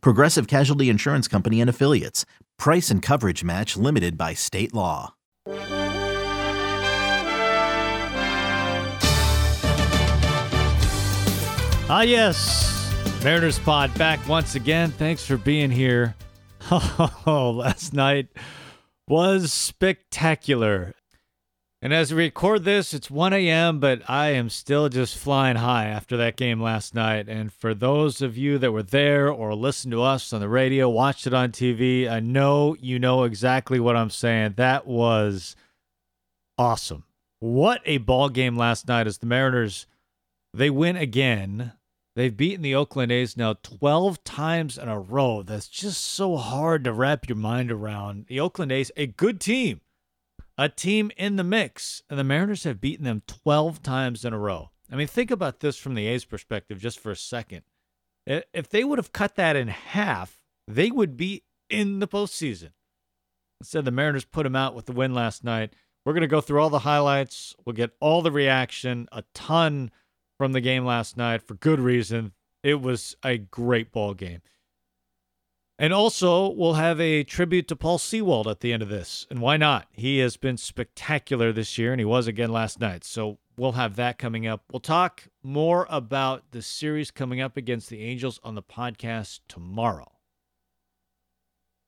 Progressive Casualty Insurance Company and Affiliates. Price and coverage match limited by state law. Ah, yes. Mariners Pod back once again. Thanks for being here. Oh, last night was spectacular. And as we record this, it's 1 a.m., but I am still just flying high after that game last night. And for those of you that were there or listened to us on the radio, watched it on TV, I know you know exactly what I'm saying. That was awesome. What a ball game last night as the Mariners they win again. They've beaten the Oakland A's now 12 times in a row. That's just so hard to wrap your mind around. The Oakland A's, a good team, a team in the mix, and the Mariners have beaten them 12 times in a row. I mean, think about this from the A's perspective just for a second. If they would have cut that in half, they would be in the postseason. Instead, the Mariners put them out with the win last night. We're going to go through all the highlights. We'll get all the reaction, a ton from the game last night for good reason. It was a great ball game. And also, we'll have a tribute to Paul Sewald at the end of this. And why not? He has been spectacular this year, and he was again last night. So we'll have that coming up. We'll talk more about the series coming up against the Angels on the podcast tomorrow.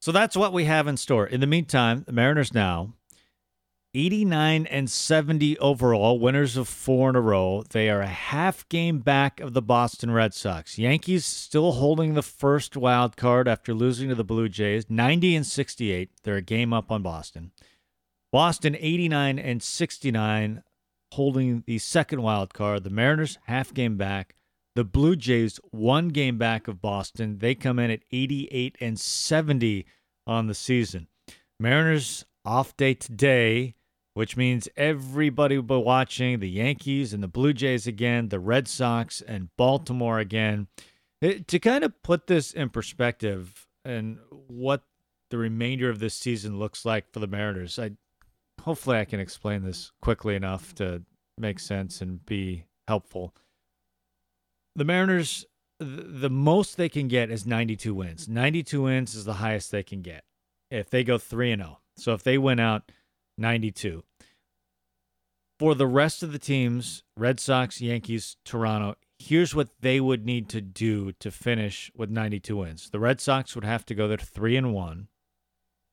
So that's what we have in store. In the meantime, the Mariners now 89 and 70 overall, winners of four in a row. They are a half game back of the Boston Red Sox. Yankees still holding the first wild card after losing to the Blue Jays, 90 and 68. They're a game up on Boston. Boston 89 and 69 holding the second wild card. The Mariners half game back. The Blue Jays one game back of Boston. They come in at 88 and 70 on the season. Mariners off day today which means everybody will be watching the Yankees and the Blue Jays again, the Red Sox and Baltimore again. It, to kind of put this in perspective and what the remainder of this season looks like for the Mariners, I hopefully I can explain this quickly enough to make sense and be helpful. The Mariners, the most they can get is 92 wins. 92 wins is the highest they can get if they go 3 and 0. So if they win out 92. For the rest of the teams, Red Sox, Yankees, Toronto, here's what they would need to do to finish with 92 wins. The Red Sox would have to go there 3 and 1.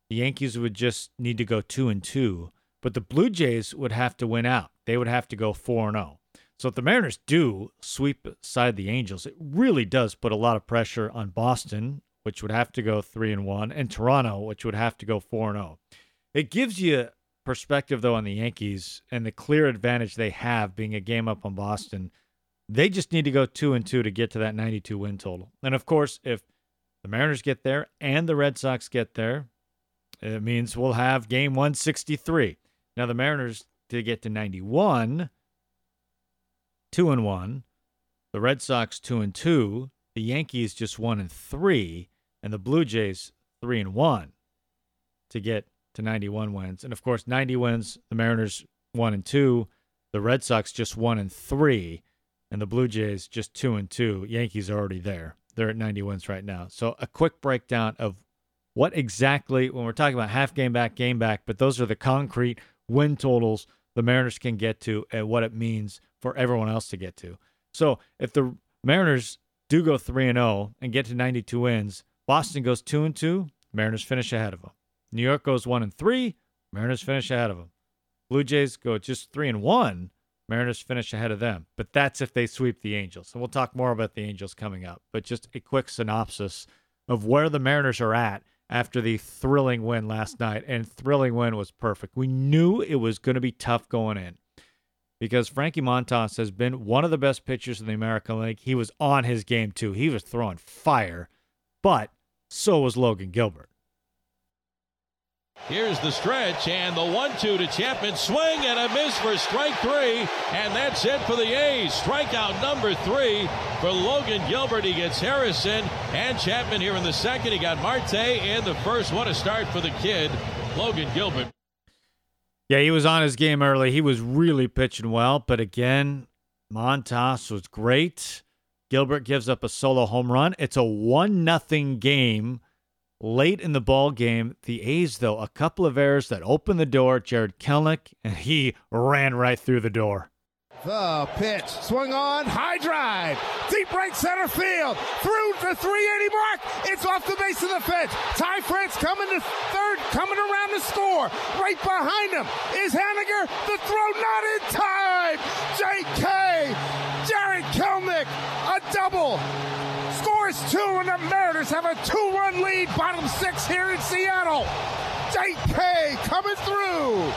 The Yankees would just need to go 2 and 2, but the Blue Jays would have to win out. They would have to go 4 and 0. So if the Mariners do sweep aside the Angels, it really does put a lot of pressure on Boston, which would have to go 3 and 1, and Toronto, which would have to go 4 and 0. It gives you perspective though on the Yankees and the clear advantage they have being a game up on Boston. They just need to go two and two to get to that 92 win total. And of course, if the Mariners get there and the Red Sox get there, it means we'll have game 163. Now the Mariners to get to 91, two and one. The Red Sox two and two. The Yankees just one and three, and the Blue Jays three and one to get to 91 wins. And of course, 90 wins, the Mariners 1 and 2, the Red Sox just 1 and 3, and the Blue Jays just 2 and 2. Yankees are already there. They're at 90 wins right now. So, a quick breakdown of what exactly when we're talking about half game back, game back, but those are the concrete win totals the Mariners can get to and what it means for everyone else to get to. So, if the Mariners do go 3 and 0 and get to 92 wins, Boston goes 2 and 2, Mariners finish ahead of them. New York goes one and three. Mariners finish ahead of them. Blue Jays go just three and one. Mariners finish ahead of them. But that's if they sweep the Angels. And we'll talk more about the Angels coming up. But just a quick synopsis of where the Mariners are at after the thrilling win last night. And thrilling win was perfect. We knew it was going to be tough going in because Frankie Montas has been one of the best pitchers in the American League. He was on his game too. He was throwing fire, but so was Logan Gilbert. Here's the stretch and the one-two to Chapman. Swing and a miss for strike three, and that's it for the A's. Strikeout number three for Logan Gilbert. He gets Harrison and Chapman here in the second. He got Marte in the first. What a start for the kid, Logan Gilbert. Yeah, he was on his game early. He was really pitching well, but again, Montas was great. Gilbert gives up a solo home run. It's a one nothing game late in the ball game. The A's, though, a couple of errors that opened the door. Jared Kelenic and he ran right through the door. The pitch swung on, high drive, deep right center field, through the 380 mark. It's off the base of the fence. Ty France coming to third, coming around to score. Right behind him is Haniger. The throw not in time. J.K. Jared Kelenic, a double. Two, and the Mariners have a 2 1 lead. Bottom six here in Seattle. J.K. coming through.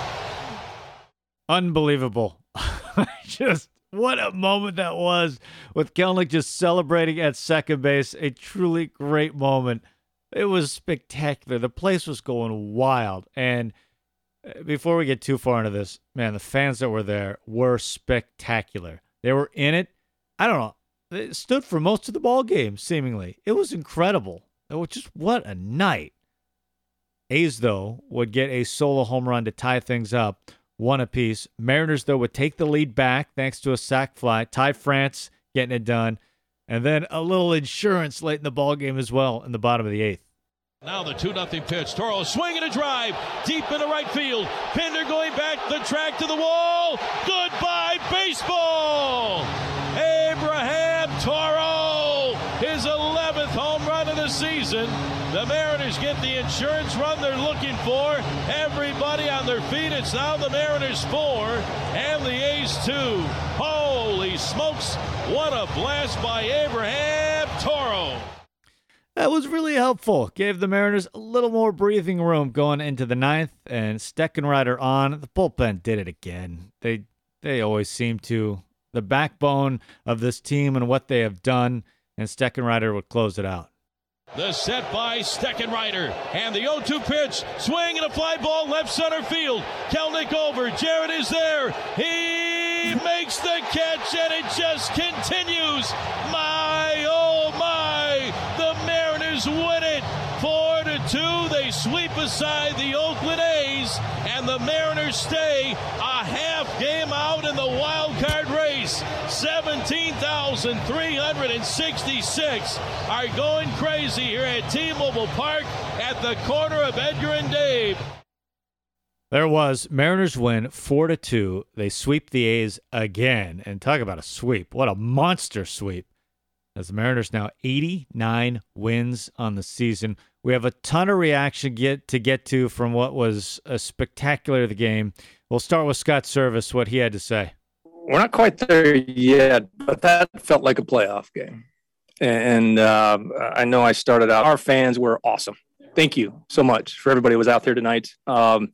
Unbelievable. just what a moment that was with Kelenic just celebrating at second base. A truly great moment. It was spectacular. The place was going wild. And uh, before we get too far into this, man, the fans that were there were spectacular. They were in it. I don't know. They stood for most of the ball game, seemingly. It was incredible. It was just what a night. A's, though, would get a solo home run to tie things up one apiece. Mariners, though, would take the lead back thanks to a sac fly. Ty France getting it done. And then a little insurance late in the ball game as well in the bottom of the eighth. Now the 2 0 pitch. Toro swinging a drive deep into right field. Pinder going back the track to the wall. Goodbye, baseball. Abraham Toro, his 11th home run of the season. The Mariners get the insurance run they're looking for. Everybody on their feet. It's now the Mariners four and the A's two. Holy smokes. What a blast by Abraham Toro. That was really helpful. Gave the Mariners a little more breathing room going into the ninth, and Steckenrider on. The bullpen did it again. They they always seem to. The backbone of this team and what they have done, and Steckenrider would close it out. The set by Steckenrider. And the 0 2 pitch. Swing and a fly ball left center field. Kelenic over. Jarred is there. He makes the catch and it just continues. My, oh my. The Mariners win it. 4 to 2. They sweep aside the Oakland A's. And the Mariners stay a half game out in the wild race. 17,366 are going crazy here at T-Mobile Park at the corner of Edgar and Dave. There was Mariners win four to two. They sweep the A's again, and talk about a sweep! What a monster sweep! As the Mariners now 89 wins on the season. We have a ton of reaction get to get to from what was a spectacular the game. We'll start with Scott Servais, what he had to say we're not quite there yet, but that felt like a playoff game. And uh, I know I started out. Our fans were awesome. Thank you so much for everybody who was out there tonight. Um,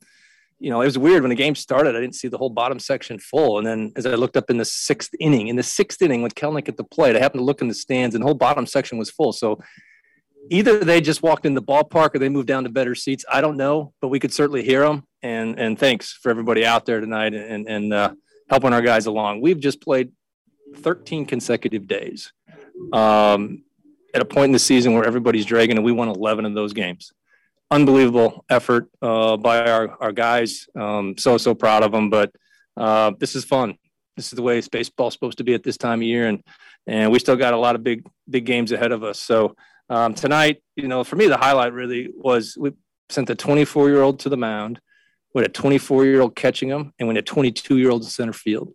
you know, it was weird when the game started. I didn't see the whole bottom section full, and then as I looked up in the sixth inning, in the sixth inning with Kelenic at the plate, I happened to look in the stands, and the whole bottom section was full. So either they just walked in the ballpark or they moved down to better seats. I don't know, but we could certainly hear them. And and thanks for everybody out there tonight. And and uh, helping our guys along. We've just played 13 consecutive days um, at a point in the season where everybody's dragging, and we won 11 of those games. Unbelievable effort uh, by our, our guys. Um, so, so proud of them. But uh, this is fun. This is the way baseball's supposed to be at this time of year. And, and we still got a lot of big, big games ahead of us. So um, tonight, you know, for me, the highlight really was we sent the 24 year old to the mound – with a 24 year old catching him and when a 22 year old center field.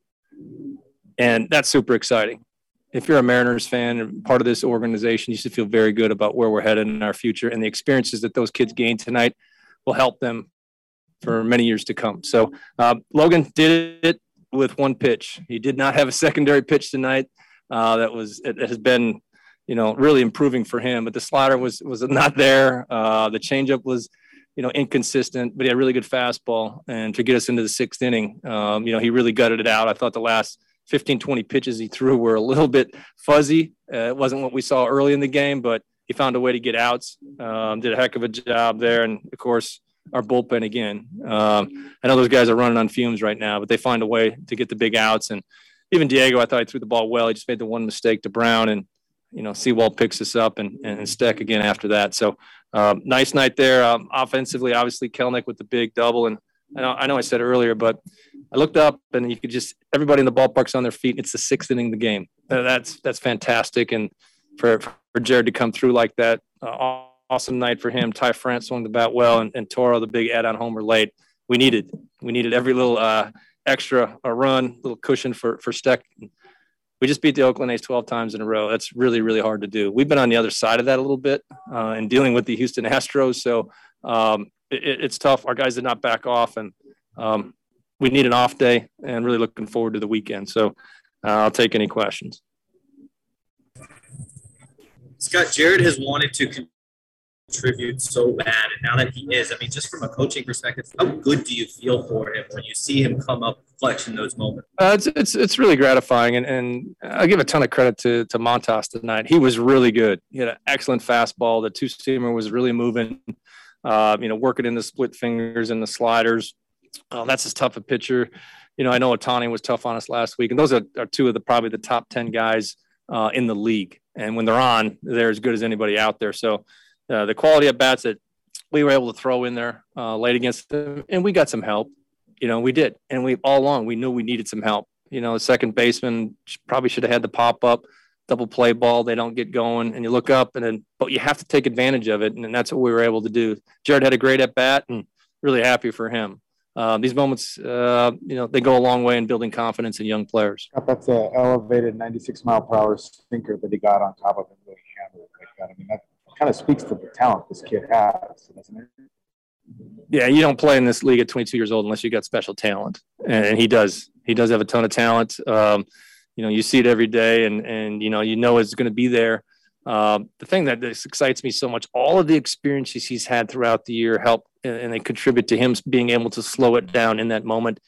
And that's super exciting. If you're a Mariners fan and part of this organization, you should feel very good about where we're headed in our future. And the experiences that those kids gain tonight will help them for many years to come. So uh, Logan did it with one pitch. He did not have a secondary pitch tonight. Uh, that was it has been, you know, really improving for him. But the slider was was not there. Uh, the changeup was you know, inconsistent, but he had really good fastball. And to get us into the sixth inning, um, you know, he really gutted it out. I thought the last 15, 20 pitches he threw were a little bit fuzzy. Uh, it wasn't what we saw early in the game, but he found a way to get outs. Um, did a heck of a job there. And of course, our bullpen again. Um, I know those guys are running on fumes right now, but they find a way to get the big outs. And even Diego, I thought he threw the ball well. He just made the one mistake to Brown, and you know, Sewald picks us up and and Steck again after that. So um, nice night there. Um, offensively, obviously Kelenic with the big double, and I know I know I said earlier, but I looked up and you could just everybody in the ballpark's on their feet. It's the sixth inning of the game. That's that's fantastic, and for for Jared to come through like that, uh, awesome night for him. Ty France swung the bat well, and, and Toro the big add-on homer late. We needed we needed every little uh, extra a run, little cushion for for Steck. We just beat the Oakland A's 12 times in a row. That's really really hard to do. We've been on the other side of that a little bit uh, dealing with the Houston Astros. So um, it, it's tough. Our guys did not back off, and um, we need an off day. And really looking forward to the weekend. So uh, I'll take any questions. Scott, Jared has wanted to contribute so bad, and now that he is, I mean, just from a coaching perspective, how good do you feel for him when you see him come up clutch in those moments? Uh, it's, it's it's really gratifying, and, and I give a ton of credit to to Montas tonight. He was really good. He had an excellent fastball. The two seamer was really moving. Uh, you know, working in the split fingers and the sliders. Uh, that's as tough a pitcher. You know, I know Ohtani was tough on us last week, and those are, are two of the probably the top ten guys uh, in the league. And when they're on, they're as good as anybody out there. So uh, the quality of bats that we were able to throw in there uh, late against them, and we got some help. You know, we did, and we all along we knew we needed some help. You know, the second baseman probably should have had the pop up, double play ball. They don't get going, and you look up, and then but you have to take advantage of it, and, and that's what we were able to do. Jared had a great at bat, and really happy for him. Uh, these moments, uh, you know, they go a long way in building confidence in young players. That's an elevated 96 mile per hour sinker that he got on top of him. Really it like that. I mean, that kind of speaks to the talent this kid has, doesn't it? Yeah, you don't play in this league at 22 years old unless you got special talent, and he does. He does have a ton of talent. Um, you know, you see it every day, and and you know, you know it's going to be there. Um, the thing that excites me so much, all of the experiences he's had throughout the year help and they contribute to him being able to slow it down in that moment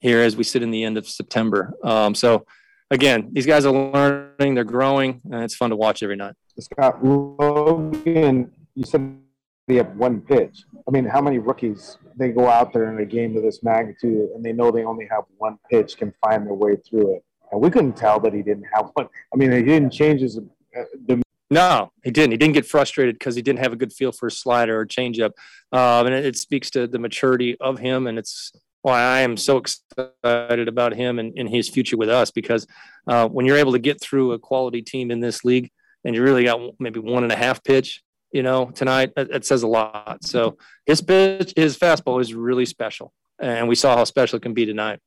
here as we sit in the end of September. Um, so again, these guys are learning, they're growing, and it's fun to watch every night. Scott Logan, you said they have one pitch. I mean, how many rookies they go out there in a game of this magnitude and they know they only have one pitch can find their way through it? And we couldn't tell that he didn't have one. I mean, he didn't change his uh, no, he didn't. He didn't get frustrated because he didn't have a good feel for a slider or changeup, um, and it, it, speaks to the maturity of him, and it's why I am so excited about him and, and his future with us. Because uh, when you're able to get through a quality team in this league, and you really got maybe one and a half pitch, you know, tonight, it, that says a lot. So his pitch, his fastball is really special, and we saw how special it can be tonight.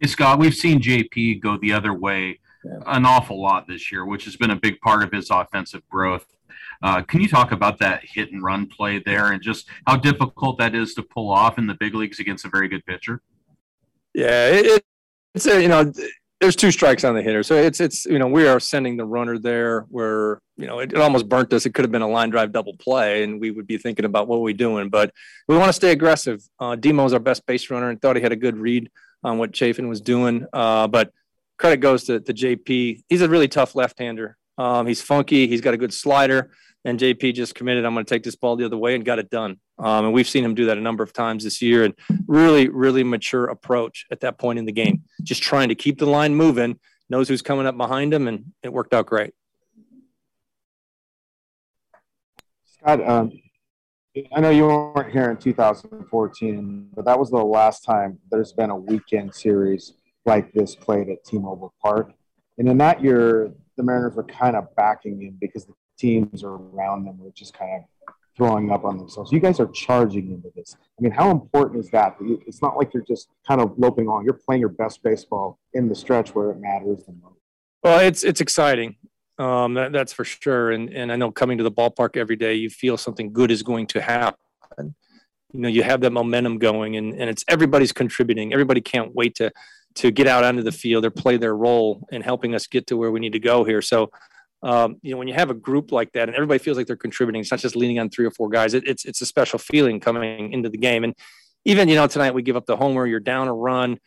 Hey, Scott, we've seen JP go the other way an awful lot this year, which has been a big part of his offensive growth. Uh, can you talk about that hit and run play there and just how difficult that is to pull off in the big leagues against a very good pitcher? Yeah, it, it's a, you know there's two strikes on the hitter, so it's it's you know we are sending the runner there where you know it, it almost burnt us. It could have been a line drive double play, and we would be thinking about what we're we doing. But we want to stay aggressive. Uh, Demo's our best base runner, and thought he had a good read on what Chafin was doing. Uh, but credit goes to, to JP. He's a really tough left-hander. Um, he's funky. He's got a good slider. And JP just committed. I'm going to take this ball the other way and got it done. Um, and we've seen him do that a number of times this year. And really, really mature approach at that point in the game. Just trying to keep the line moving. Knows who's coming up behind him, and it worked out great. Scott, um, I know you weren't here in 2014, but that was the last time there's been a weekend series like this played at T-Mobile Park. And in that year, the Mariners were kind of backing him because the teams around them were just kind of throwing up on themselves. You guys are charging into this. I mean, how important is that? It's not like you're just kind of loping on. You're playing your best baseball in the stretch where it matters the most. Well, it's it's exciting. Um, that, that's for sure. And and I know coming to the ballpark every day, you feel something good is going to happen. You know, you have that momentum going, and and it's everybody's contributing. Everybody can't wait to to get out onto the field or play their role in helping us get to where we need to go here. So, um, you know, when you have a group like that and everybody feels like they're contributing, it's not just leaning on three or four guys. It, it's it's a special feeling coming into the game. And even you know tonight we give up the homer, you're down a run.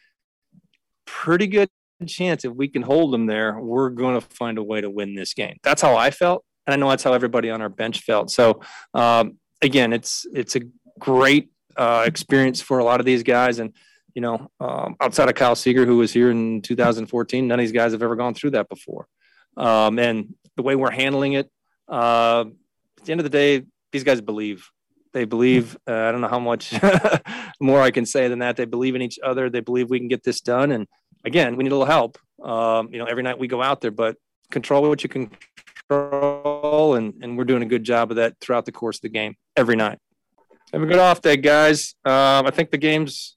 Pretty good chance if we can hold them there, we're going to find a way to win this game. That's how I felt, and I know that's how everybody on our bench felt. So, um, again, it's it's a great uh, experience for a lot of these guys. And, you know, um, outside of Kyle Seager, who was here in 2014, none of these guys have ever gone through that before. Um, and the way we're handling it, uh, at the end of the day, these guys believe. They believe. Uh, I don't know how much more I can say than that. They believe in each other. They believe we can get this done. And again, we need a little help. Um, you know, every night we go out there, but control what you can control, and and we're doing a good job of that throughout the course of the game every night. Have a good off day, guys. Um, I think the games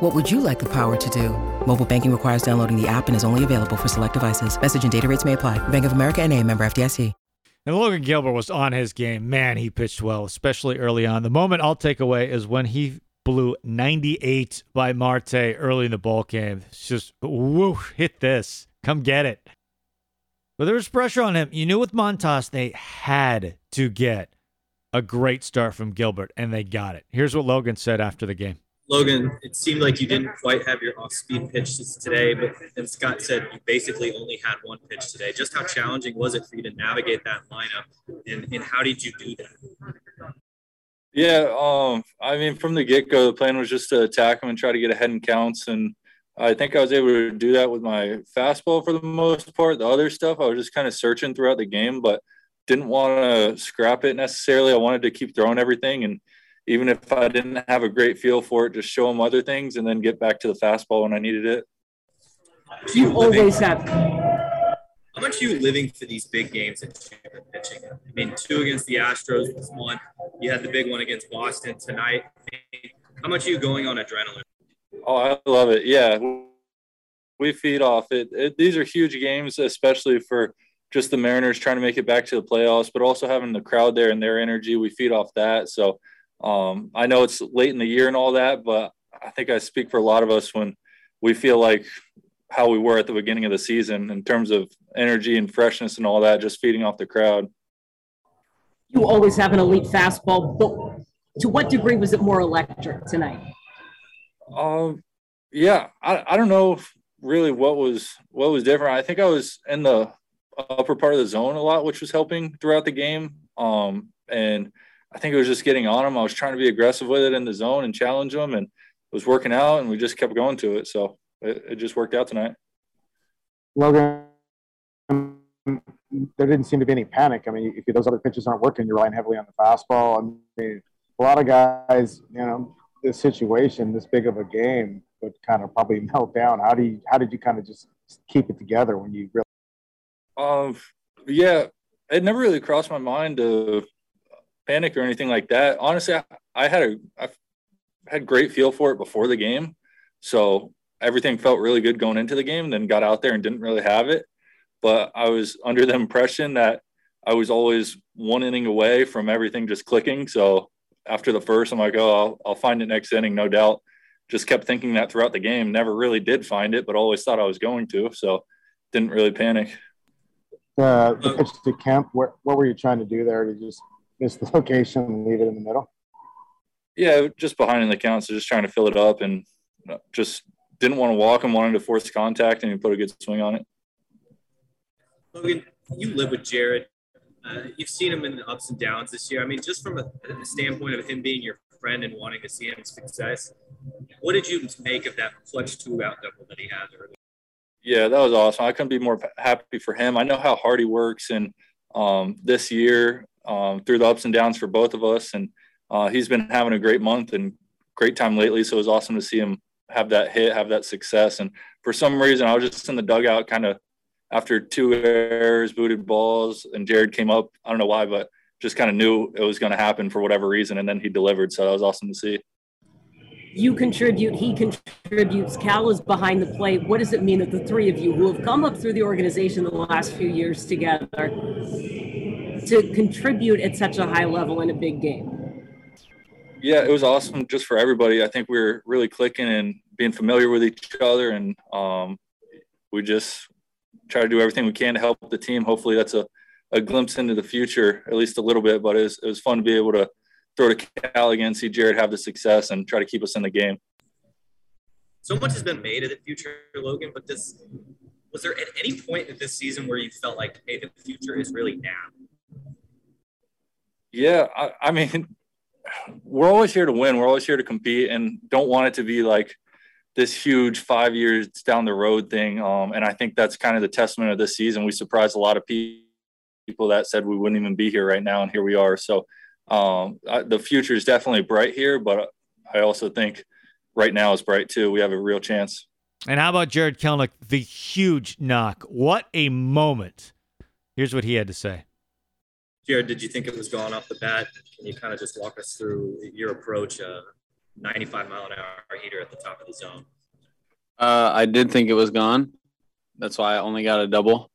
What would you like the power to do? Mobile banking requires downloading the app and is only available for select devices. Message and data rates may apply. Bank of America and a member FDIC. And Logan Gilbert was on his game. Man, he pitched well, especially early on. The moment I'll take away is when he blew 98 by Marte early in the ball game. It's just, whoo, hit this. Come get it. But there was pressure on him. You knew with Montas, they had to get a great start from Gilbert, and they got it. Here's what Logan said after the game. Logan, it seemed like you didn't quite have your off-speed pitches today, but then Scott said you basically only had one pitch today. Just how challenging was it for you to navigate that lineup, and, and how did you do that? Yeah, um, I mean, from the get-go, the plan was just to attack him and try to get ahead in counts, and I think I was able to do that with my fastball for the most part. The other stuff, I was just kind of searching throughout the game, but didn't want to scrap it necessarily. I wanted to keep throwing everything and even if I didn't have a great feel for it, just show them other things and then get back to the fastball when I needed it. You always have. How much are you living for these big games that you've been pitching? I mean, two against the Astros was one. You had the big one against Boston tonight. How much are you going on adrenaline? Oh, I love it. Yeah, we feed off it. it. These are huge games, especially for just the Mariners trying to make it back to the playoffs, but also having the crowd there and their energy. We feed off that. So um, I know it's late in the year and all that, but I think I speak for a lot of us when we feel like how we were at the beginning of the season in terms of energy and freshness and all that, just feeding off the crowd. You always have an elite fastball, but to what degree was it more electric tonight? Um, yeah, I, I don't know really what was what was different. I think I was in the upper part of the zone a lot, which was helping throughout the game. Um, and I think it was just getting on him. I was trying to be aggressive with it in the zone and challenge him, and it was working out, and we just kept going to it. So it, it just worked out tonight. Logan, there didn't seem to be any panic. I mean, if those other pitches aren't working, you're relying heavily on the fastball. I mean, a lot of guys, you know, this situation, this big of a game, would kind of probably melt down. How do you, how did you kind of just keep it together when you really? Um, yeah, it never really crossed my mind to panic or anything like that. Honestly, I, I had a I had great feel for it before the game, so everything felt really good going into the game. Then got out there and didn't really have it, but I was under the impression that I was always one inning away from everything just clicking. So after the first, I'm like, oh, I'll, I'll find it next inning, no doubt. Just kept thinking that throughout the game. Never really did find it, but always thought I was going to. So didn't really panic. Uh, the pitch to Kemp, what, what were you trying to do there to just miss the location and leave it in the middle? Yeah, just behind in the count, so just trying to fill it up and just didn't want to walk and wanted to force contact and he put a good swing on it. Logan, you live with Jared. Uh, you've seen him in the ups and downs this year. I mean, just from a, a, standpoint of him being your friend and wanting to see him success, what did you make of that clutch two out double that he had earlier? Yeah, that was awesome. I couldn't be more happy for him. I know how hard he works, and um, this year um, through the ups and downs for both of us. And uh, he's been having a great month and great time lately. So it was awesome to see him have that hit, have that success. And for some reason, I was just in the dugout kind of after two errors, booted balls, and Jared came up. I don't know why, but just kind of knew it was going to happen for whatever reason. And then he delivered. So that was awesome to see. You contribute, he contributes. Cal is behind the plate. What does it mean that the three of you who have come up through the organization the last few years together to contribute at such a high level in a big game? Yeah, it was awesome just for everybody. I think we are really clicking and being familiar with each other, and um, we just try to do everything we can to help the team. Hopefully, that's a, a glimpse into the future, at least a little bit. But it was, it was fun to be able to throw to Cal again, see Jared have the success, and try to keep us in the game. So much has been made of the future, Logan. But this was there at any point in this season where you felt like, hey, the future is really now? Yeah, I, I mean, we're always here to win. We're always here to compete, and don't want it to be like this huge five years down the road thing. Um, and I think that's kind of the testament of this season. We surprised a lot of people that said we wouldn't even be here right now, and here we are. So um, I, the future is definitely bright here, but I also think right now is bright too. We have a real chance. And how about Jared Kelenic, the huge knock? What a moment. Here's what he had to say. Jared, did you think it was going off the bat? Can you kind of just walk us through your approach, uh, 95 mile an hour heater at the top of the zone? Uh, I did think it was gone. That's why I only got a double.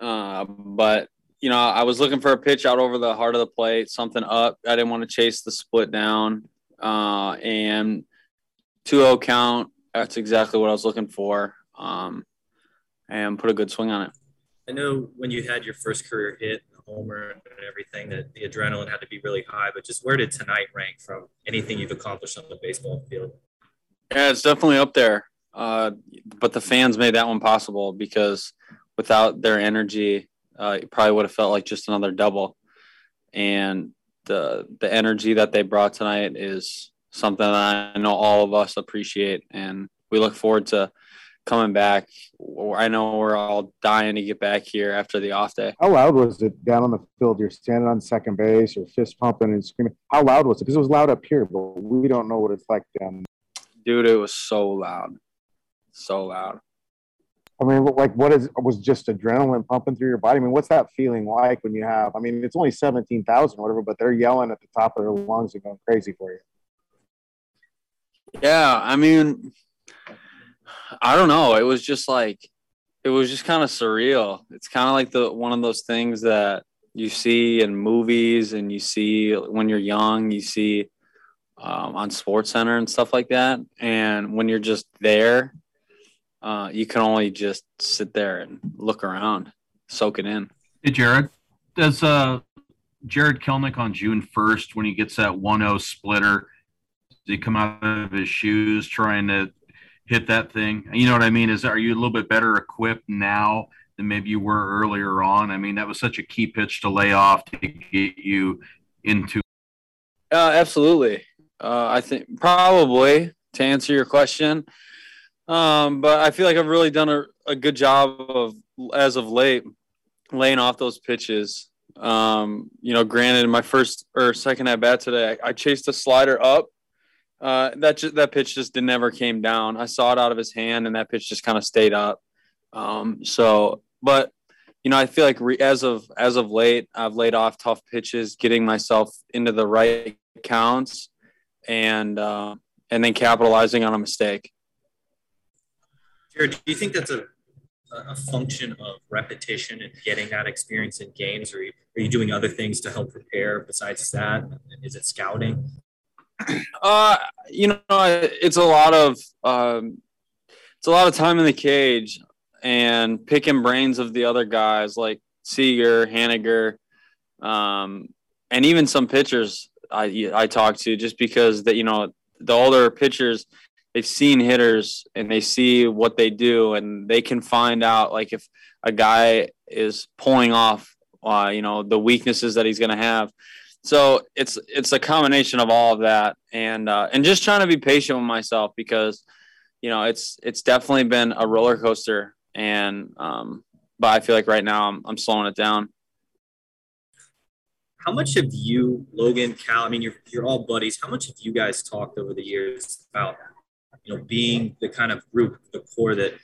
Uh, but, you know, I was looking for a pitch out over the heart of the plate, something up. I didn't want to chase the split down. Uh, and 2 0 count, that's exactly what I was looking for. Um, and put a good swing on it. I know when you had your first career hit, homer and everything that the adrenaline had to be really high. But just where did tonight rank from anything you've accomplished on the baseball field? Yeah, it's definitely up there. Uh, but the fans made that one possible because without their energy, uh, it probably would have felt like just another double. And the the energy that they brought tonight is something that I know all of us appreciate, and we look forward to coming back. I know we're all dying to get back here after the off day. How loud was it down on the field? You're standing on second base or fist pumping and screaming. How loud was it? Because it was loud up here, but we don't know what it's like down. Dude, it was so loud, so loud. I mean, like, what is was just adrenaline pumping through your body? I mean, what's that feeling like when you have? I mean, it's only seventeen thousand, whatever, but they're yelling at the top of their lungs and going crazy for you. Yeah, I mean, I don't know. It was just like it was just kind of surreal. It's kind of like the one of those things that you see in movies and you see when you're young, you see um, on Sports Center and stuff like that. And when you're just there, uh, you can only just sit there and look around, soak it in. Hey, Jared, does uh, Jarred Kelenic on June 1st, when he gets that 1 0 splitter, Did he come out of his shoes trying to hit that thing. You know what I mean? Is are you a little bit better equipped now than maybe you were earlier on? I mean, that was such a key pitch to lay off to get you into. Uh, absolutely. Uh, I think probably to answer your question. Um, but I feel like I've really done a, a good job of as of late laying off those pitches. Um, you know, granted, my first or second at bat today, I, I chased a slider up uh, that just, that pitch just never came down. I saw it out of his hand, and that pitch just kind of stayed up. Um, so, but you know, I feel like re- as of as of late, I've laid off tough pitches, getting myself into the right counts, and uh, and then capitalizing on a mistake. Jared, do you think that's a a function of repetition and getting that experience in games, or are you, are you doing other things to help prepare besides that? Is it scouting? Uh, you know, it's a lot of um, it's a lot of time in the cage and picking brains of the other guys like Seager, Haniger, um, and even some pitchers I I talk to just because that you know the older pitchers they've seen hitters and they see what they do and they can find out like if a guy is pulling off uh, you know the weaknesses that he's going to have so it's it's a combination of all of that and uh, and just trying to be patient with myself because you know it's it's definitely been a roller coaster and um, but I feel like right now I'm I'm slowing it down. How much have you, Logan, Cal? I mean, you're you're all buddies. How much have you guys talked over the years about you know being the kind of group, the core that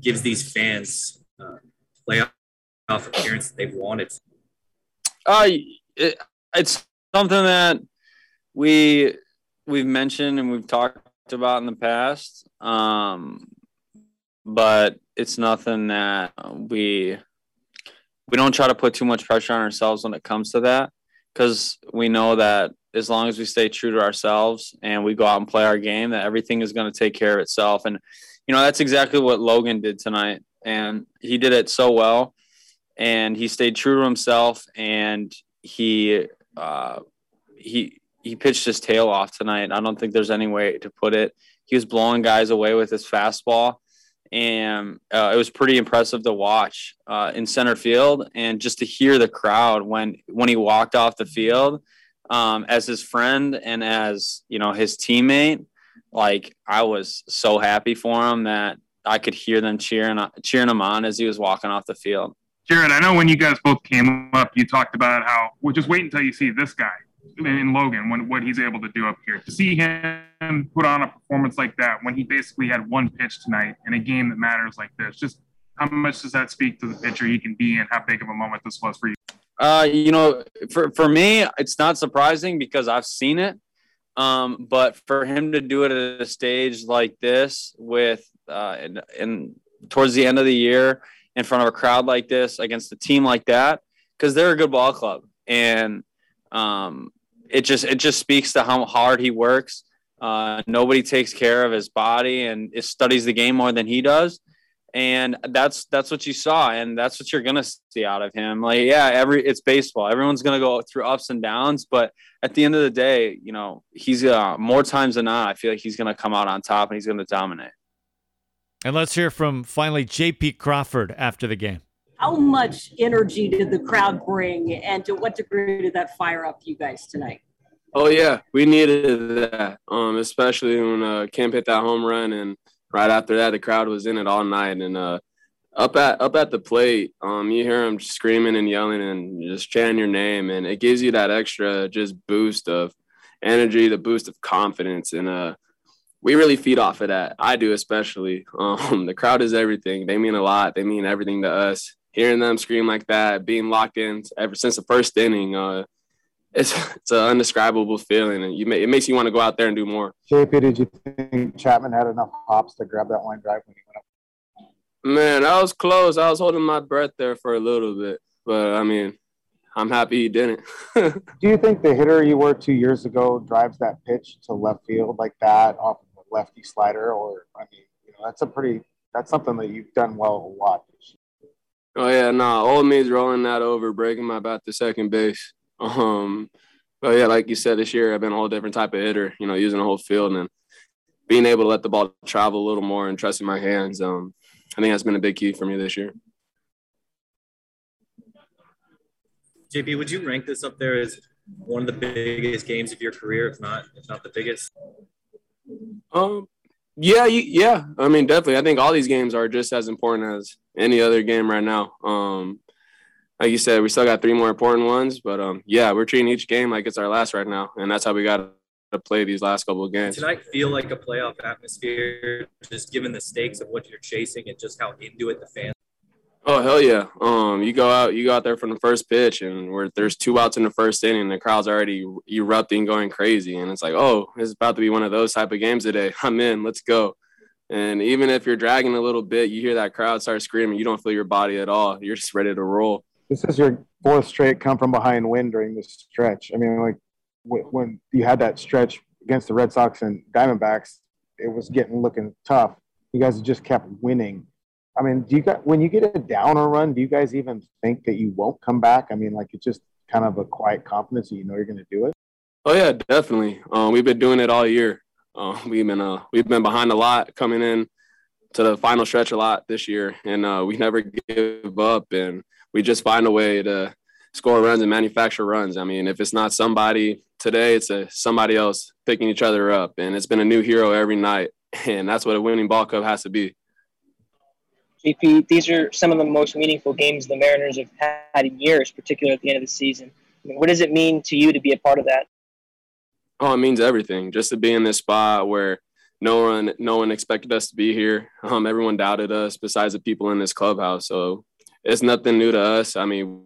gives these fans uh, playoff appearance that they've wanted? Uh, it, it's something that we we've mentioned and we've talked about in the past um, but it's nothing that we we don't try to put too much pressure on ourselves when it comes to that because we know that as long as we stay true to ourselves and we go out and play our game, that everything is going to take care of itself. And, you know, that's exactly what Logan did tonight. And he did it so well. And he stayed true to himself and he, uh, he, he pitched his tail off tonight. I don't think there's any way to put it. He was blowing guys away with his fastball and uh, it was pretty impressive to watch uh, in center field and just to hear the crowd when when he walked off the field um, as his friend and as you know his teammate like i was so happy for him that i could hear them cheering cheering him on as he was walking off the field jared i know when you guys both came up you talked about how well just wait until you see this guy in Logan when what he's able to do up here. To see him put on a performance like that when he basically had one pitch tonight in a game that matters like this, just how much does that speak to the pitcher he can be and how big of a moment this was for you? Uh, you know, for, for me, it's not surprising because I've seen it. Um, but for him to do it at a stage like this with uh, and, and towards the end of the year in front of a crowd like this against a team like that, because they're a good ball club and um, it just it just speaks to how hard he works. Uh, nobody takes care of his body and studies the game more than he does, and that's that's what you saw, and that's what you're gonna see out of him. Like, yeah, every it's baseball. Everyone's gonna go through ups and downs, but at the end of the day, you know, he's uh, more times than not. I feel like he's gonna come out on top and he's gonna dominate. And let's hear from finally J.P. Crawford after the game how much energy did the crowd bring and to what degree did that fire up you guys tonight oh yeah we needed that um, especially when uh, Kemp hit that home run and right after that the crowd was in it all night and uh, up at up at the plate um, you hear them screaming and yelling and just chanting your name and it gives you that extra just boost of energy the boost of confidence and uh we really feed off of that. I do especially. Um, the crowd is everything. They mean a lot. They mean everything to us hearing them scream like that, being locked in ever since the first inning, uh, it's it's an undescribable feeling, and you may, it makes you want to go out there and do more. JP, did you think Chapman had enough hops to grab that line drive when he went up? Man, I was close. I was holding my breath there for a little bit, but I mean, I'm happy he didn't. do you think the hitter you were two years ago drives that pitch to left field like that off of lefty slider, or I mean, you know, that's a pretty that's something that you've done well a lot this year. Oh yeah, nah. Old me's rolling that over, breaking my bat to second base. Um, but yeah, like you said, this year I've been a whole different type of hitter. You know, using the whole field and being able to let the ball travel a little more and trusting my hands. Um, I think that's been a big key for me this year. JP, would you rank this up there as one of the biggest games of your career, if not if not the biggest? Um, yeah, yeah. I mean, definitely. I think all these games are just as important as any other game right now. Um, like you said, we still got three more important ones, but um, yeah, we're treating each game like it's our last right now, and that's how we got to play these last couple of games. Tonight feel like a playoff atmosphere, just given the stakes of what you're chasing and just how into it the fans. Oh hell yeah! Um, you go out, you go out there from the first pitch, and there's two outs in the first inning, the crowd's already erupting, going crazy, and it's like, oh, it's about to be one of those type of games today. I'm in. Let's go. And even if you're dragging a little bit, you hear that crowd start screaming. You don't feel your body at all. You're just ready to roll. This is your fourth straight come from behind win during this stretch. I mean, like when you had that stretch against the Red Sox and Diamondbacks, it was getting looking tough. You guys just kept winning. I mean, do you got when you get a downer run, do you guys even think that you won't come back? I mean, like it's just kind of a quiet confidence that you know you're going to do it. Oh yeah, definitely. Um, we've been doing it all year. Uh, we've been uh, we've been behind a lot coming in to the final stretch a lot this year, and uh, we never give up, and we just find a way to score runs and manufacture runs. I mean, if it's not somebody today, it's a somebody else picking each other up, and it's been a new hero every night, and that's what a winning ball club has to be. JP, these are some of the most meaningful games the Mariners have had in years, particularly at the end of the season. I mean, what does it mean to you to be a part of that? Oh, it means everything. Just to be in this spot where no one, no one expected us to be here. Um, everyone doubted us, besides the people in this clubhouse. So it's nothing new to us. I mean,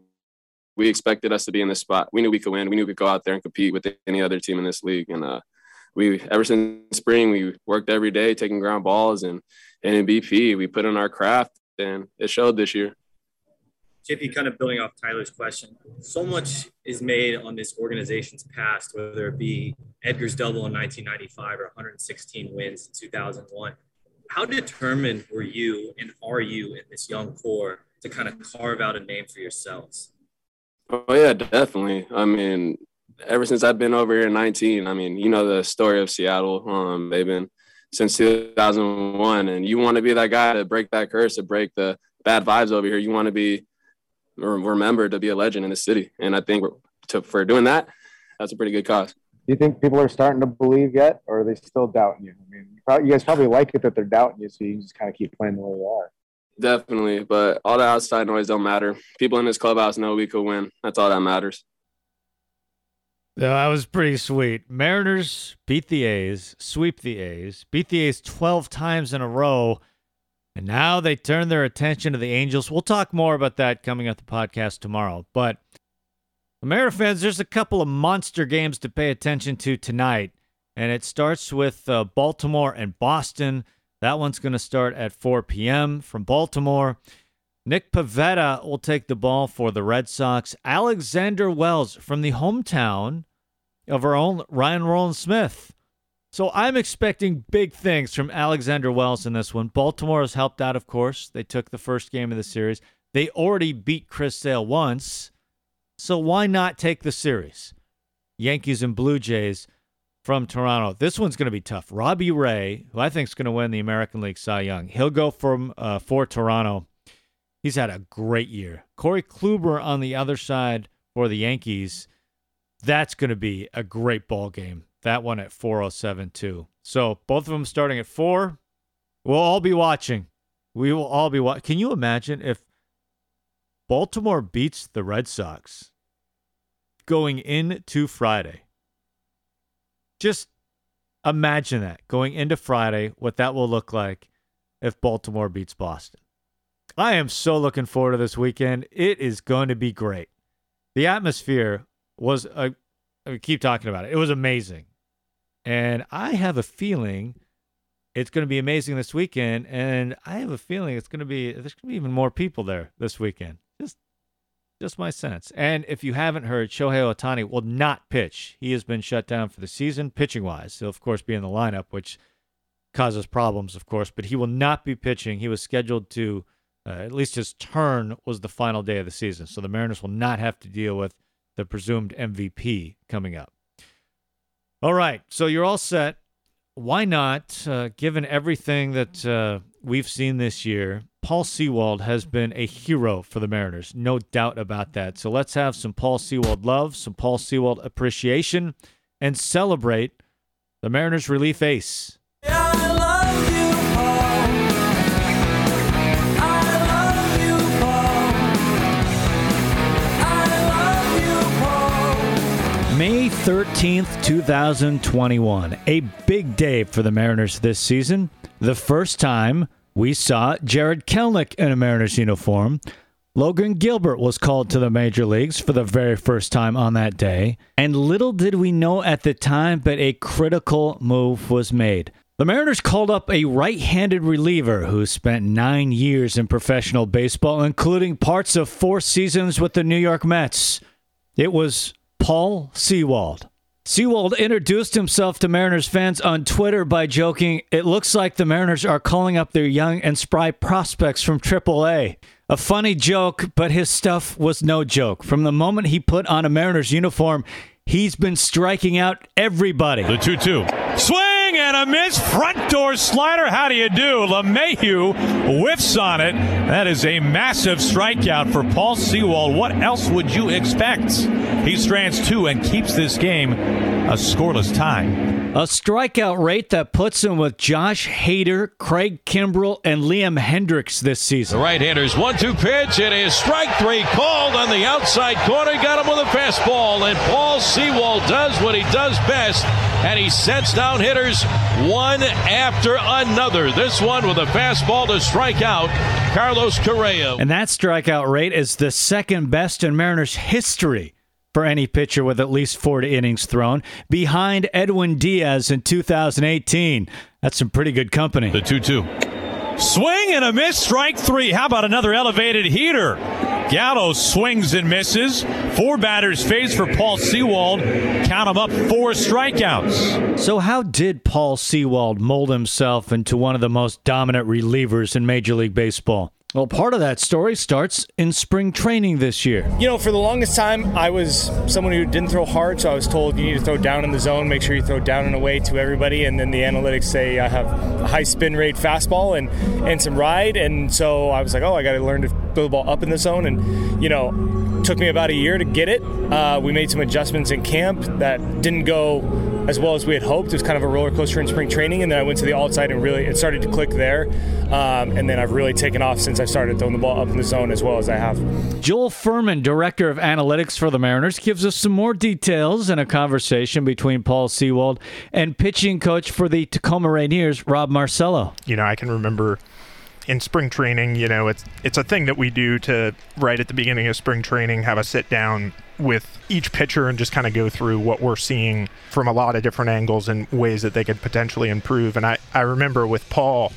we expected us to be in this spot. We knew we could win. We knew we could go out there and compete with any other team in this league. And uh, we, ever since spring, we worked every day, taking ground balls and, and in BP, we put in our craft, and it showed this year. JP, kind of building off Tyler's question, so much is made on this organization's past, whether it be Edgar's double in 1995 or 116 wins in 2001. How determined were you and are you in this young core to kind of carve out a name for yourselves? Oh yeah, definitely. I mean, ever since I've been over here in 19, I mean, you know the story of Seattle. Um, they've been since 2001, and you want to be that guy to break that curse, to break the bad vibes over here. You want to be remembered to be a legend in the city, and I think to, for doing that, that's a pretty good cause. Do you think people are starting to believe yet, or are they still doubting you? I mean, you guys probably like it that they're doubting you, so you just kind of keep playing the way you are. Definitely, but all the outside noise don't matter. People in this clubhouse know we could win. That's all that matters. That was pretty sweet. Mariners beat the A's, sweep the A's, beat the A's 12 times in a row, and now they turn their attention to the Angels. We'll talk more about that coming up the podcast tomorrow. But Mariner fans, there's a couple of monster games to pay attention to tonight, and it starts with uh, Baltimore and Boston. That one's going to start at 4 p.m. from Baltimore. Nick Pivetta will take the ball for the Red Sox. Alexander Wells from the hometown of our own Ryan Rowland-Smith. So I'm expecting big things from Alexander Wells in this one. Baltimore has helped out, of course. They took the first game of the series. They already beat Chris Sale once. So why not take the series? Yankees and Blue Jays from Toronto. This one's going to be tough. Robbie Ray, who I think is going to win the American League Cy Young, he'll go from uh, for Toronto. He's had a great year. Corey Kluber on the other side for the Yankees. That's going to be a great ball game. That one at 407 too. So both of them starting at 4. We'll all be watching. We will all be watching. Can you imagine if Baltimore beats the Red Sox going into Friday? Just imagine that going into Friday, what that will look like if Baltimore beats Boston. I am so looking forward to this weekend. It is going to be great. The atmosphere was a, I keep talking about it. It was amazing. And I have a feeling it's going to be amazing this weekend. And I have a feeling it's going to be, there's going to be even more people there this weekend. Just, just my sense. And if you haven't heard, Shohei Ohtani will not pitch. He has been shut down for the season, pitching wise. He'll, of course, be in the lineup, which causes problems, of course, but he will not be pitching. He was scheduled to uh, at least his turn was the final day of the season. So the Mariners will not have to deal with the presumed MVP coming up. All right. So you're all set. Why not, uh, given everything that uh, we've seen this year, Paul Sewald has been a hero for the Mariners. No doubt about that. So let's have some Paul Sewald love, some Paul Sewald appreciation, and celebrate the Mariners relief ace. 13th, 2021. A big day for the Mariners this season. The first time we saw Jarred Kelenic in a Mariners uniform. Logan Gilbert was called to the major leagues for the very first time on that day. And little did we know at the time, but a critical move was made. The Mariners called up a right handed reliever who spent nine years in professional baseball, including parts of four seasons with the New York Mets. It was Paul Sewald. Sewald introduced himself to Mariners fans on Twitter by joking, It looks like the Mariners are calling up their young and spry prospects from AAA. A funny joke, but his stuff was no joke. From the moment he put on a Mariners uniform, he's been striking out everybody. The 2 2. Swing! And a miss. Front door slider. How do you do? LeMahieu whiffs on it. That is a massive strikeout for Paul Sewald. What else would you expect? He strands two and keeps this game a scoreless tie. A strikeout rate that puts him with Josh Hader, Craig Kimbrel, and Liam Hendriks this season. The right-handers one-two pitch. It is strike three called on the outside corner. Got him with a fastball, and Paul Sewald does what he does best, and he sets down hitters one after another. This one with a fastball to strike out Carlos Correa. And that strikeout rate is the second best in Mariners history for any pitcher with at least four innings thrown, behind Edwin Diaz in 2018. That's some pretty good company. The 2 2. Swing and a miss, strike three. How about another elevated heater? Gallo swings and misses. Four batters faced for Paul Sewald. Count him up four strikeouts. So, how did Paul Sewald mold himself into one of the most dominant relievers in Major League Baseball? Well, part of that story starts in spring training this year. You know, for the longest time, I was someone who didn't throw hard, so I was told you need to throw down in the zone, make sure you throw down and away to everybody, and then the analytics say I have a high spin rate fastball and, and some ride, and so I was like, oh, I got to learn to throw the ball up in the zone, and, you know, took me about a year to get it. Uh, we made some adjustments in camp that didn't go as well as we had hoped. It was kind of a roller coaster in spring training, and then I went to the alt side and really it started to click there. Um, and then I've really taken off since I started throwing the ball up in the zone as well as I have. Joel Furman, director of analytics for the Mariners, gives us some more details in a conversation between Paul Sewald and pitching coach for the Tacoma Rainiers, Rob Marcello. You know, I can remember in spring training, you know, it's it's a thing that we do to right at the beginning of spring training have a sit down with each pitcher and just kind of go through what we're seeing from a lot of different angles and ways that they could potentially improve. And I, I remember with Paul,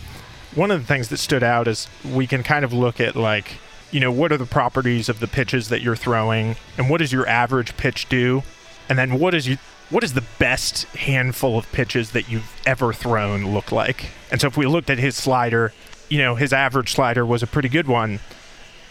one of the things that stood out is we can kind of look at like, you know, what are the properties of the pitches that you're throwing and what does your average pitch do? And then what is you what does the best handful of pitches that you've ever thrown look like? And so if we looked at his slider, you know, his average slider was a pretty good one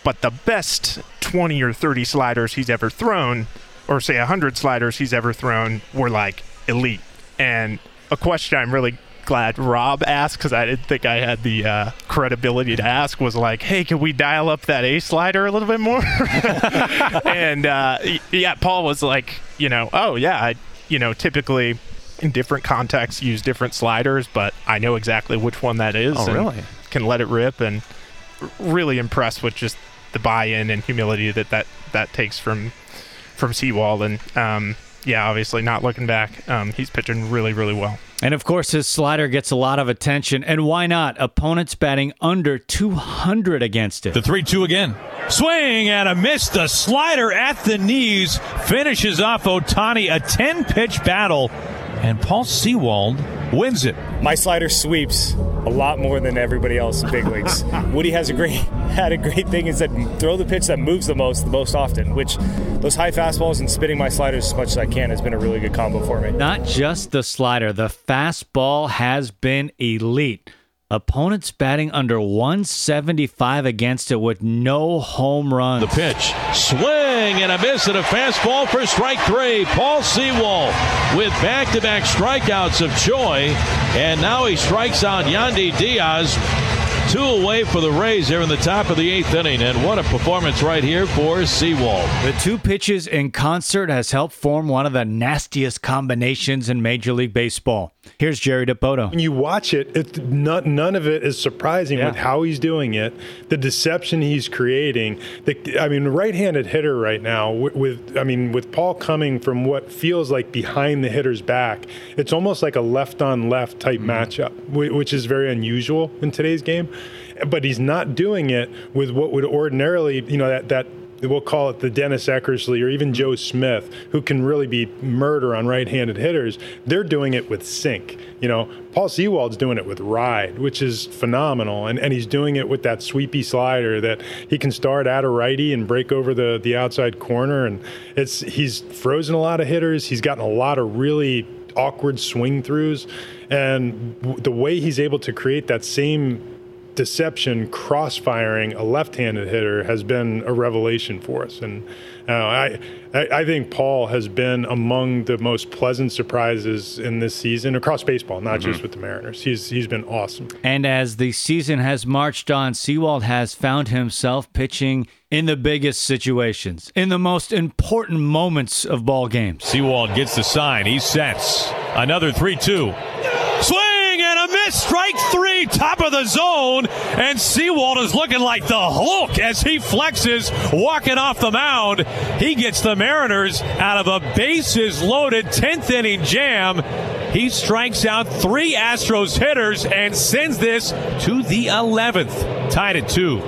but the best 20 or 30 sliders he's ever thrown, or say 100 sliders he's ever thrown, were like elite. And a question I'm really glad Rob asked because I didn't think I had the uh, credibility to ask was like, hey, can we dial up that A slider a little bit more? and uh, yeah, Paul was like, you know, oh, yeah, I, you know, typically in different contexts use different sliders, but I know exactly which one that is. Oh, really? Can let it rip and really impressed with just the buy-in and humility that that, that takes from from Sewald And um, yeah, obviously not looking back, um, he's pitching really, really well. And of course, his slider gets a lot of attention. And why not? Opponents batting under 200 against it. The 3 2 again. Swing and a miss. The slider at the knees finishes off Ohtani. A 10 pitch battle. And Paul Sewald wins it. My slider sweeps a lot more than everybody else in big leagues. Woody has a great had a great thing is that throw the pitch that moves the most the most often, which those high fastballs and spinning my sliders as much as I can has been a really good combo for me. Not just the slider, the fastball has been elite. Opponents batting under 175 against it with no home runs. The pitch, swing and a miss and a fastball for strike three. Paul Sewald with back-to-back strikeouts of Choi, and now he strikes out Yandy Diaz Two away for the Rays here in the top of the eighth inning, and what a performance right here for Sewald. The two pitches in concert has helped form one of the nastiest combinations in Major League Baseball. Here's Jerry Dipoto. When you watch it, it not, none of it is surprising yeah. with how he's doing it, the deception he's creating. The, I mean, right-handed hitter right now with, with, I mean, with Paul coming from what feels like behind the hitter's back, it's almost like a left-on-left type mm-hmm. matchup, which is very unusual in today's game but he's not doing it with what would ordinarily, you know, that that we'll call it the Dennis Eckersley or even Joe Smith, who can really be murder on right-handed hitters. They're doing it with sink. You know, Paul Sewald's doing it with ride, which is phenomenal, and and he's doing it with that sweepy slider that he can start at a righty and break over the the outside corner, and it's he's frozen a lot of hitters. He's gotten a lot of really awkward swing throughs, and the way he's able to create that same deception cross-firing a left-handed hitter has been a revelation for us. And uh, I, I think Paul has been among the most pleasant surprises in this season across baseball, not mm-hmm. just with the Mariners. He's he's been awesome. And as the season has marched on, Sewald has found himself pitching in the biggest situations, in the most important moments of ball games. Sewald gets the sign. He sets another three-two. Swing and a miss. Strike three, top of the zone. And Sewald is looking like the Hulk as he flexes, walking off the mound. He gets the Mariners out of a bases loaded 10th inning jam. He strikes out three Astros hitters and sends this to the 11th. Tied at two.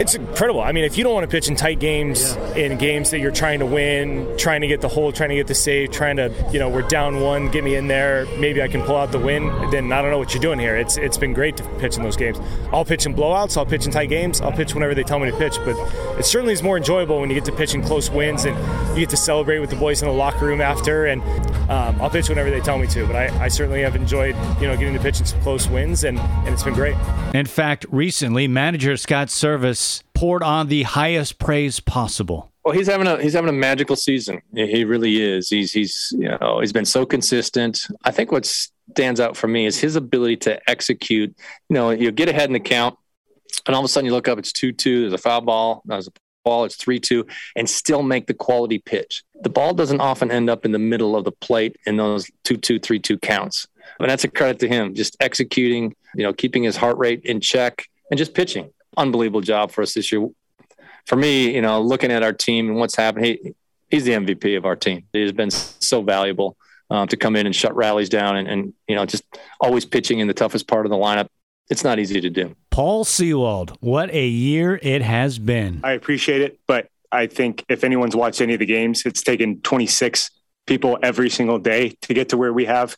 It's incredible. I mean, if you don't want to pitch in tight games, yeah. in games that you're trying to win, trying to get the hold, trying to get the save, trying to, you know, we're down one, get me in there, maybe I can pull out the win. Then I don't know what you're doing here. It's it's been great to pitch in those games. I'll pitch in blowouts. I'll pitch in tight games. I'll pitch whenever they tell me to pitch. But it certainly is more enjoyable when you get to pitch in close wins and you get to celebrate with the boys in the locker room after. And um, I'll pitch whenever they tell me to. But I, I certainly have enjoyed, you know, getting to pitch in some close wins, and and it's been great. In fact, recently manager Scott Servais poured on the highest praise possible. Well, he's having a he's having a magical season. He really is. He's he's you know he's been so consistent. I think what stands out for me is his ability to execute. You know, you get ahead in the count, and all of a sudden you look up, it's two two. There's a foul ball. There's a ball. It's three two, and still make the quality pitch. The ball doesn't often end up in the middle of the plate in those two two three two counts. And that's a credit to him, just executing. You know, keeping his heart rate in check and just pitching unbelievable job for us this year. For me, you know, looking at our team and what's happened, he, he's the MVP of our team. He has been so valuable um, to come in and shut rallies down and, and, you know, just always pitching in the toughest part of the lineup. It's not easy to do. Paul Sewald, what a year it has been. I appreciate it, but I think if anyone's watched any of the games, it's taken 26 people every single day to get to where we have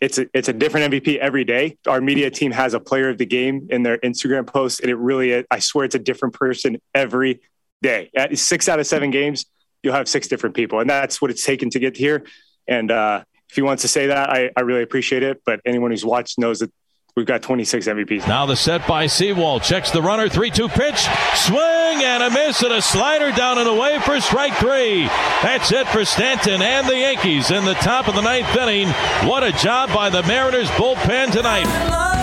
it's a, it's a different MVP every day. Our media team has a player of the game in their Instagram post, and it really, I swear, it's a different person every day. At six out of seven games, you'll have six different people, and that's what it's taken to get here. And uh, if he wants to say that, I, I really appreciate it. But anyone who's watched knows that We've got 26 MVPs. Now the set by Sewald. Checks the runner. 3 2 pitch. Swing and a miss and a slider down and away for strike three. That's it for Stanton and the Yankees in the top of the ninth inning. What a job by the Mariners bullpen tonight.